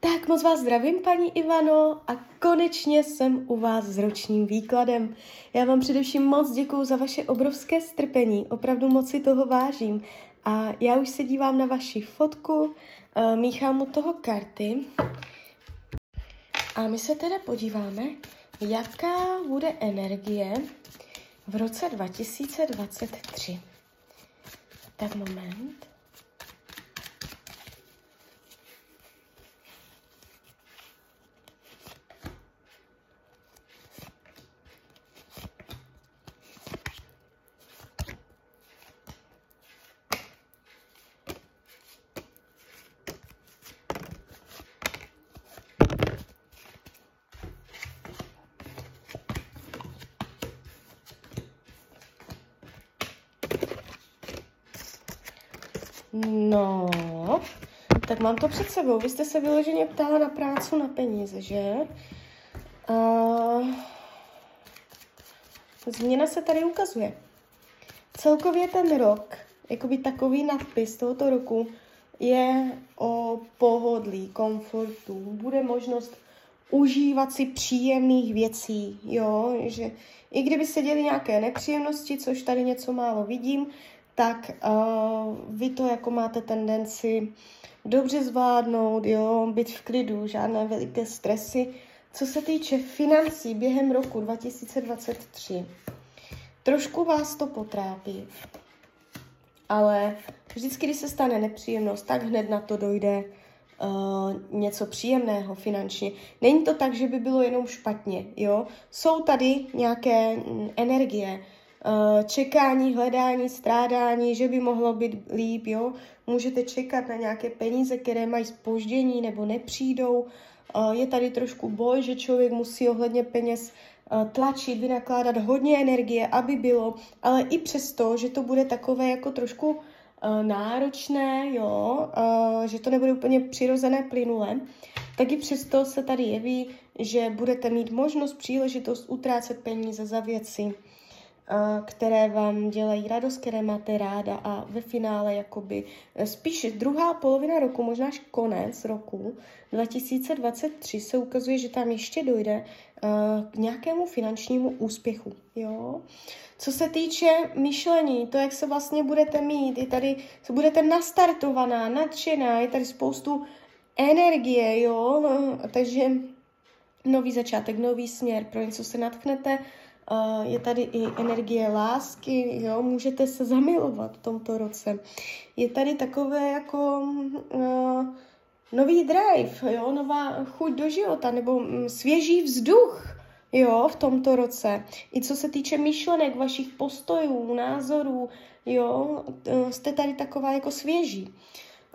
Tak moc vás zdravím, paní Ivano, a konečně jsem u vás s ročním výkladem. Já vám především moc děkuju za vaše obrovské strpení, opravdu moc si toho vážím. A já už se dívám na vaši fotku, eh, míchám u toho karty. A my se teda podíváme, jaká bude energie v roce 2023. Tak moment. No, tak mám to před sebou. Vy jste se vyloženě ptala na práci, na peníze, že? Uh, změna se tady ukazuje. Celkově ten rok, jakoby takový nadpis tohoto roku, je o pohodlí, komfortu. Bude možnost užívat si příjemných věcí, jo, že i kdyby se děly nějaké nepříjemnosti, což tady něco málo vidím, tak uh, vy to jako máte tendenci dobře zvládnout, jo, být v klidu, žádné veliké stresy. Co se týče financí během roku 2023, trošku vás to potrápí, ale vždycky, když se stane nepříjemnost, tak hned na to dojde uh, něco příjemného finančně. Není to tak, že by bylo jenom špatně, jo. Jsou tady nějaké mm, energie, čekání, hledání, strádání, že by mohlo být líp, jo. Můžete čekat na nějaké peníze, které mají spoždění nebo nepřijdou. Eh, je tady trošku boj, že člověk musí ohledně peněz eh, tlačit, vynakládat hodně energie, aby bylo, ale i přesto, že to bude takové jako trošku náročné, jo, že to nebude úplně přirozené, plynulé, tak i přesto se tady jeví, že budete mít možnost, příležitost utrácet peníze za věci, které vám dělají radost, které máte ráda a ve finále jakoby e, spíš druhá polovina roku, možná až konec roku 2023 se ukazuje, že tam ještě dojde e, k nějakému finančnímu úspěchu. Jo? Co se týče myšlení, to, jak se vlastně budete mít, je tady, se budete nastartovaná, nadšená, je tady spoustu energie, jo, takže nový začátek, nový směr, pro něco se natchnete, Je tady i energie lásky, jo, můžete se zamilovat v tomto roce. Je tady takové jako uh, nový drive, jo, nová chuť do života, nebo um, svěží vzduch, jo, v tomto roce. I co se týče myšlenek, vašich postojů, názorů, jo, uh, jste tady taková jako svěží.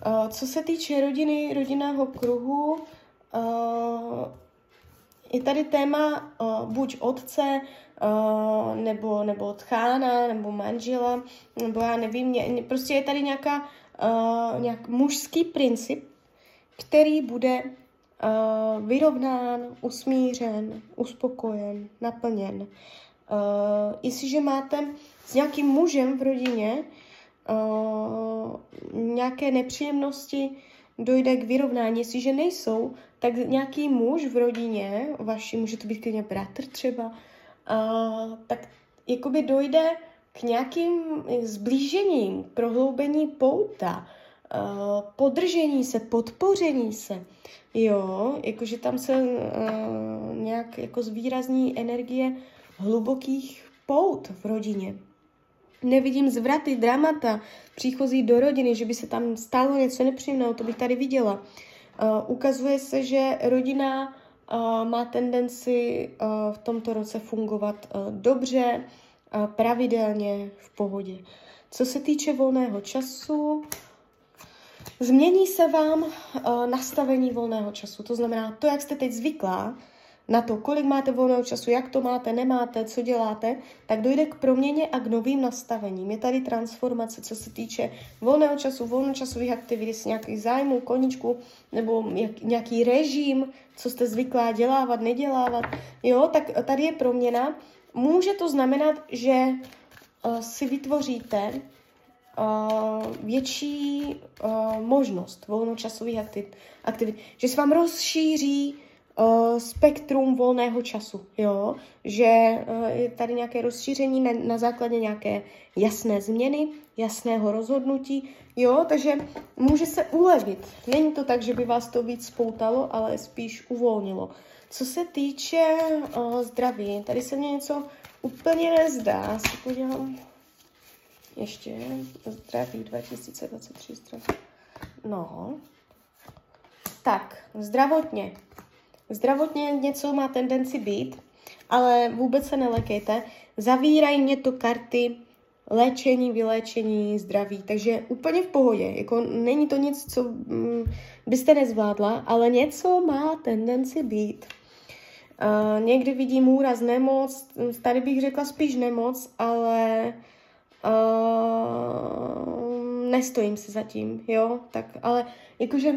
Uh, co se týče rodiny, rodinného kruhu, uh, je tady téma uh, buď otce, uh, nebo, nebo tchána, nebo manžela, nebo já nevím, mě, prostě je tady nějaká, uh, nějak mužský princip, který bude uh, vyrovnán, usmířen, uspokojen, naplněn. Uh, jestliže máte s nějakým mužem v rodině uh, nějaké nepříjemnosti, dojde k vyrovnání. Jestliže nejsou, tak nějaký muž v rodině, vaši, může to být klidně bratr třeba, uh, tak jakoby dojde k nějakým zblížením, prohloubení pouta, uh, podržení se, podpoření se. Jo, jakože tam se uh, nějak jako zvýrazní energie hlubokých pout v rodině. Nevidím zvraty, dramata, příchozí do rodiny, že by se tam stalo něco nepříjemného, to bych tady viděla. Uh, ukazuje se, že rodina uh, má tendenci uh, v tomto roce fungovat uh, dobře, uh, pravidelně, v pohodě. Co se týče volného času, změní se vám uh, nastavení volného času. To znamená, to, jak jste teď zvyklá, na to, kolik máte volného času, jak to máte, nemáte, co děláte, tak dojde k proměně a k novým nastavením. Je tady transformace, co se týče volného času, volnočasových aktivit, jestli nějakých zájmů, koničku, nebo jak, nějaký režim, co jste zvyklá dělávat, nedělávat. Jo, tak tady je proměna. Může to znamenat, že uh, si vytvoříte uh, větší uh, možnost volnočasových aktivit, aktivit, že se vám rozšíří uh, spektrum volného času, jo, že uh, je tady nějaké rozšíření na, na základě nějaké jasné změny, jasného rozhodnutí, jo, takže může se ulevit. Není to tak, že by vás to víc spoutalo, ale spíš uvolnilo. Co se týče uh, zdraví, tady se mně něco úplně nezdá, si podívám ještě zdraví 2023 zdraví. No, tak, zdravotně. Zdravotně něco má tendenci být, ale vůbec se nelekejte. Zavírají mě to karty léčení, vyléčení, zdraví, takže úplně v pohodě. Jako není to nic, co mm, byste nezvládla, ale něco má tendenci být. Uh, někdy vidím úraz nemoc, tady bych řekla spíš nemoc, ale uh, nestojím se zatím, jo, tak, ale jakože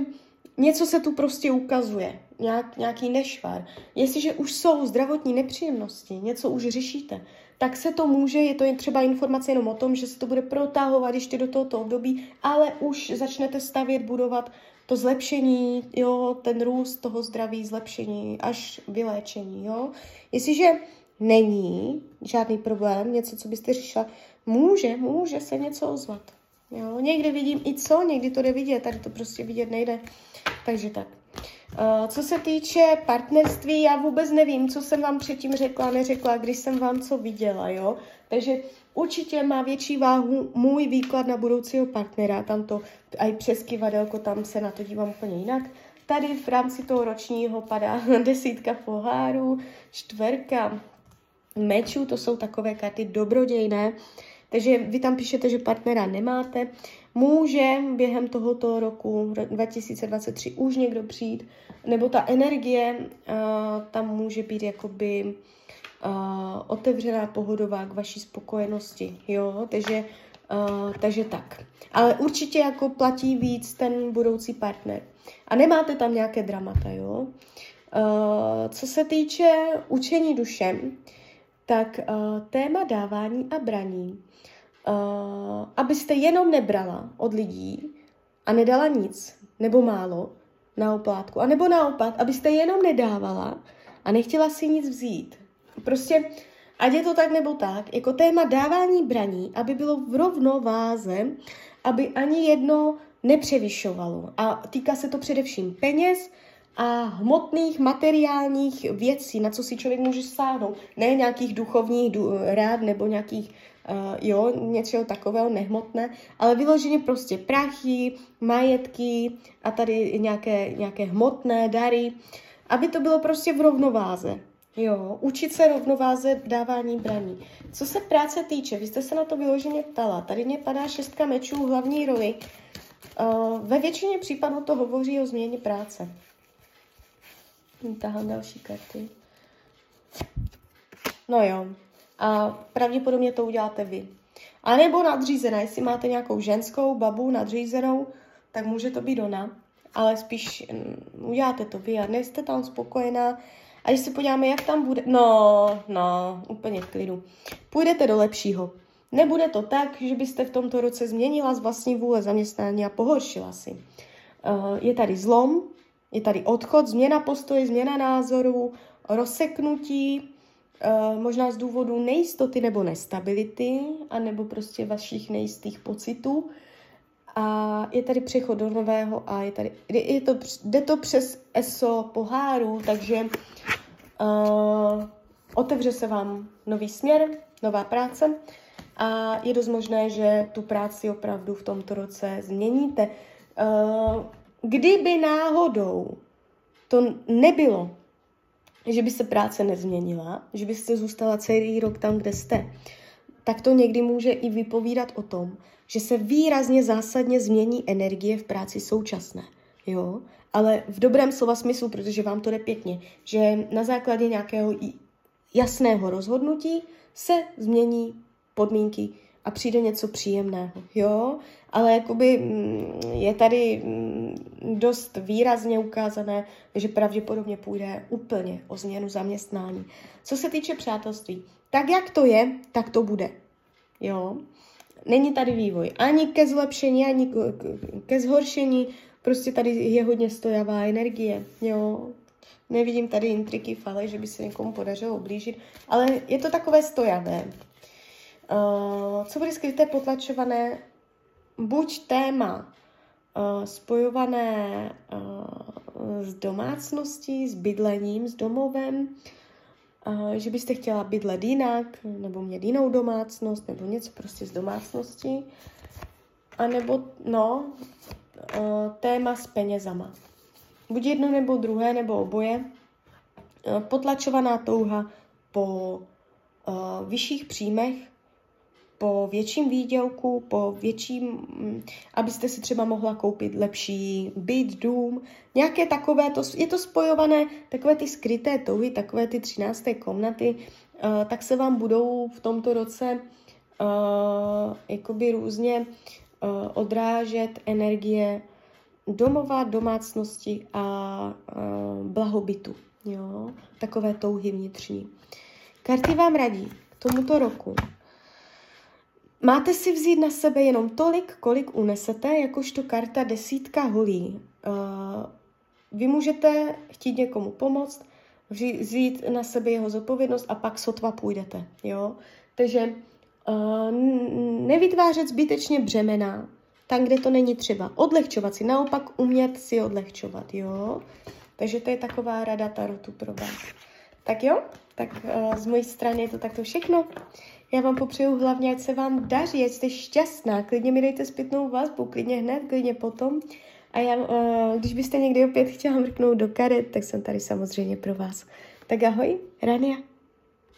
něco se tu prostě ukazuje, nějak, nějaký nešvar. Jestliže už jsou zdravotní nepříjemnosti, něco už řešíte, tak se to může, je to jen třeba informace jenom o tom, že se to bude protahovat ještě do tohoto období, ale už začnete stavět, budovat to zlepšení, jo, ten růst toho zdraví, zlepšení až vyléčení, jo. Jestliže není žádný problém, něco, co byste řešila, může, může se něco ozvat. Jo, někdy vidím i co, někdy to jde vidět, tady to prostě vidět nejde. Takže tak. Uh, co se týče partnerství, já vůbec nevím, co jsem vám předtím řekla, neřekla, když jsem vám co viděla, jo. Takže určitě má větší váhu můj výklad na budoucího partnera, tam to, i přes kivadelko, tam se na to dívám úplně jinak. Tady v rámci toho ročního padá desítka pohárů, čtverka mečů, to jsou takové karty dobrodějné, takže vy tam píšete, že partnera nemáte. Může během tohoto roku 2023 už někdo přijít, nebo ta energie uh, tam může být jakoby uh, otevřená, pohodová k vaší spokojenosti, jo, takže, uh, takže tak. Ale určitě jako platí víc ten budoucí partner. A nemáte tam nějaké dramata, jo. Uh, co se týče učení dušem, tak uh, téma dávání a braní uh, abyste jenom nebrala od lidí a nedala nic, nebo málo, na oplátku. A nebo naopak, abyste jenom nedávala a nechtěla si nic vzít. Prostě, ať je to tak nebo tak, jako téma dávání braní, aby bylo v rovnováze, aby ani jedno nepřevyšovalo. A týká se to především peněz a hmotných, materiálních věcí, na co si člověk může sáhnout. Ne nějakých duchovních rád nebo nějakých uh, jo, něčeho takového nehmotné, ale vyloženě prostě prachy, majetky a tady nějaké, nějaké hmotné dary, aby to bylo prostě v rovnováze. Jo, učit se rovnováze dávání braní. Co se práce týče, vy jste se na to vyloženě ptala. Tady mě padá šestka mečů hlavní roli. Uh, ve většině případů to hovoří o změně práce. Tahám další karty. No jo, a pravděpodobně to uděláte vy. A nebo nadřízená, jestli máte nějakou ženskou babu nadřízenou, tak může to být ona, ale spíš um, uděláte to vy a nejste tam spokojená. A když se podíváme, jak tam bude, no, no, úplně v klidu. Půjdete do lepšího. Nebude to tak, že byste v tomto roce změnila z vlastní vůle zaměstnání a pohoršila si. Uh, je tady zlom, je tady odchod, změna postoje, změna názoru, rozseknutí, Uh, možná z důvodu nejistoty nebo nestability, anebo prostě vašich nejistých pocitů. A je tady přechod do nového a je tady, je to, jde to přes ESO poháru, takže uh, otevře se vám nový směr, nová práce a je dost možné, že tu práci opravdu v tomto roce změníte. Uh, kdyby náhodou to nebylo že by se práce nezměnila, že byste zůstala celý rok tam, kde jste, tak to někdy může i vypovídat o tom, že se výrazně zásadně změní energie v práci současné. Jo? Ale v dobrém slova smyslu, protože vám to jde pěkně, že na základě nějakého jasného rozhodnutí se změní podmínky a přijde něco příjemného, jo, ale jakoby mm, je tady mm, dost výrazně ukázané, že pravděpodobně půjde úplně o změnu zaměstnání. Co se týče přátelství, tak jak to je, tak to bude, jo. není tady vývoj ani ke zlepšení, ani ke zhoršení, prostě tady je hodně stojavá energie, jo. Nevidím tady intriky, fale, že by se někomu podařilo oblížit, ale je to takové stojavé. Uh, co bude skryté, potlačované, buď téma uh, spojované uh, s domácností, s bydlením, s domovem, že byste chtěla bydlet jinak, nebo mít jinou domácnost, nebo něco prostě z domácnosti, a nebo, no, téma s penězama. Buď jedno nebo druhé, nebo oboje. Potlačovaná touha po vyšších příjmech, po větším výdělku, po větším, mm, abyste si třeba mohla koupit lepší byt, dům, nějaké takové, to, je to spojované, takové ty skryté touhy, takové ty třinácté komnaty, uh, tak se vám budou v tomto roce uh, jakoby různě uh, odrážet energie domova, domácnosti a blahobytu. Jo? Takové touhy vnitřní. Karty vám radí k tomuto roku, Máte si vzít na sebe jenom tolik, kolik unesete, jakožto karta desítka holí. Uh, vy můžete chtít někomu pomoct, vzít na sebe jeho zodpovědnost a pak sotva půjdete. Jo? Takže uh, nevytvářet zbytečně břemena tam, kde to není třeba. Odlehčovat si, naopak umět si odlehčovat. Jo? Takže to je taková rada Tarotu pro vás. Tak jo, tak uh, z mojí strany je to takto všechno. Já vám popřeju hlavně, ať se vám daří, ať jste šťastná. Klidně mi dejte zpětnou vazbu, klidně hned, klidně potom. A já, uh, když byste někdy opět chtěla mrknout do karet, tak jsem tady samozřejmě pro vás. Tak ahoj, Rania.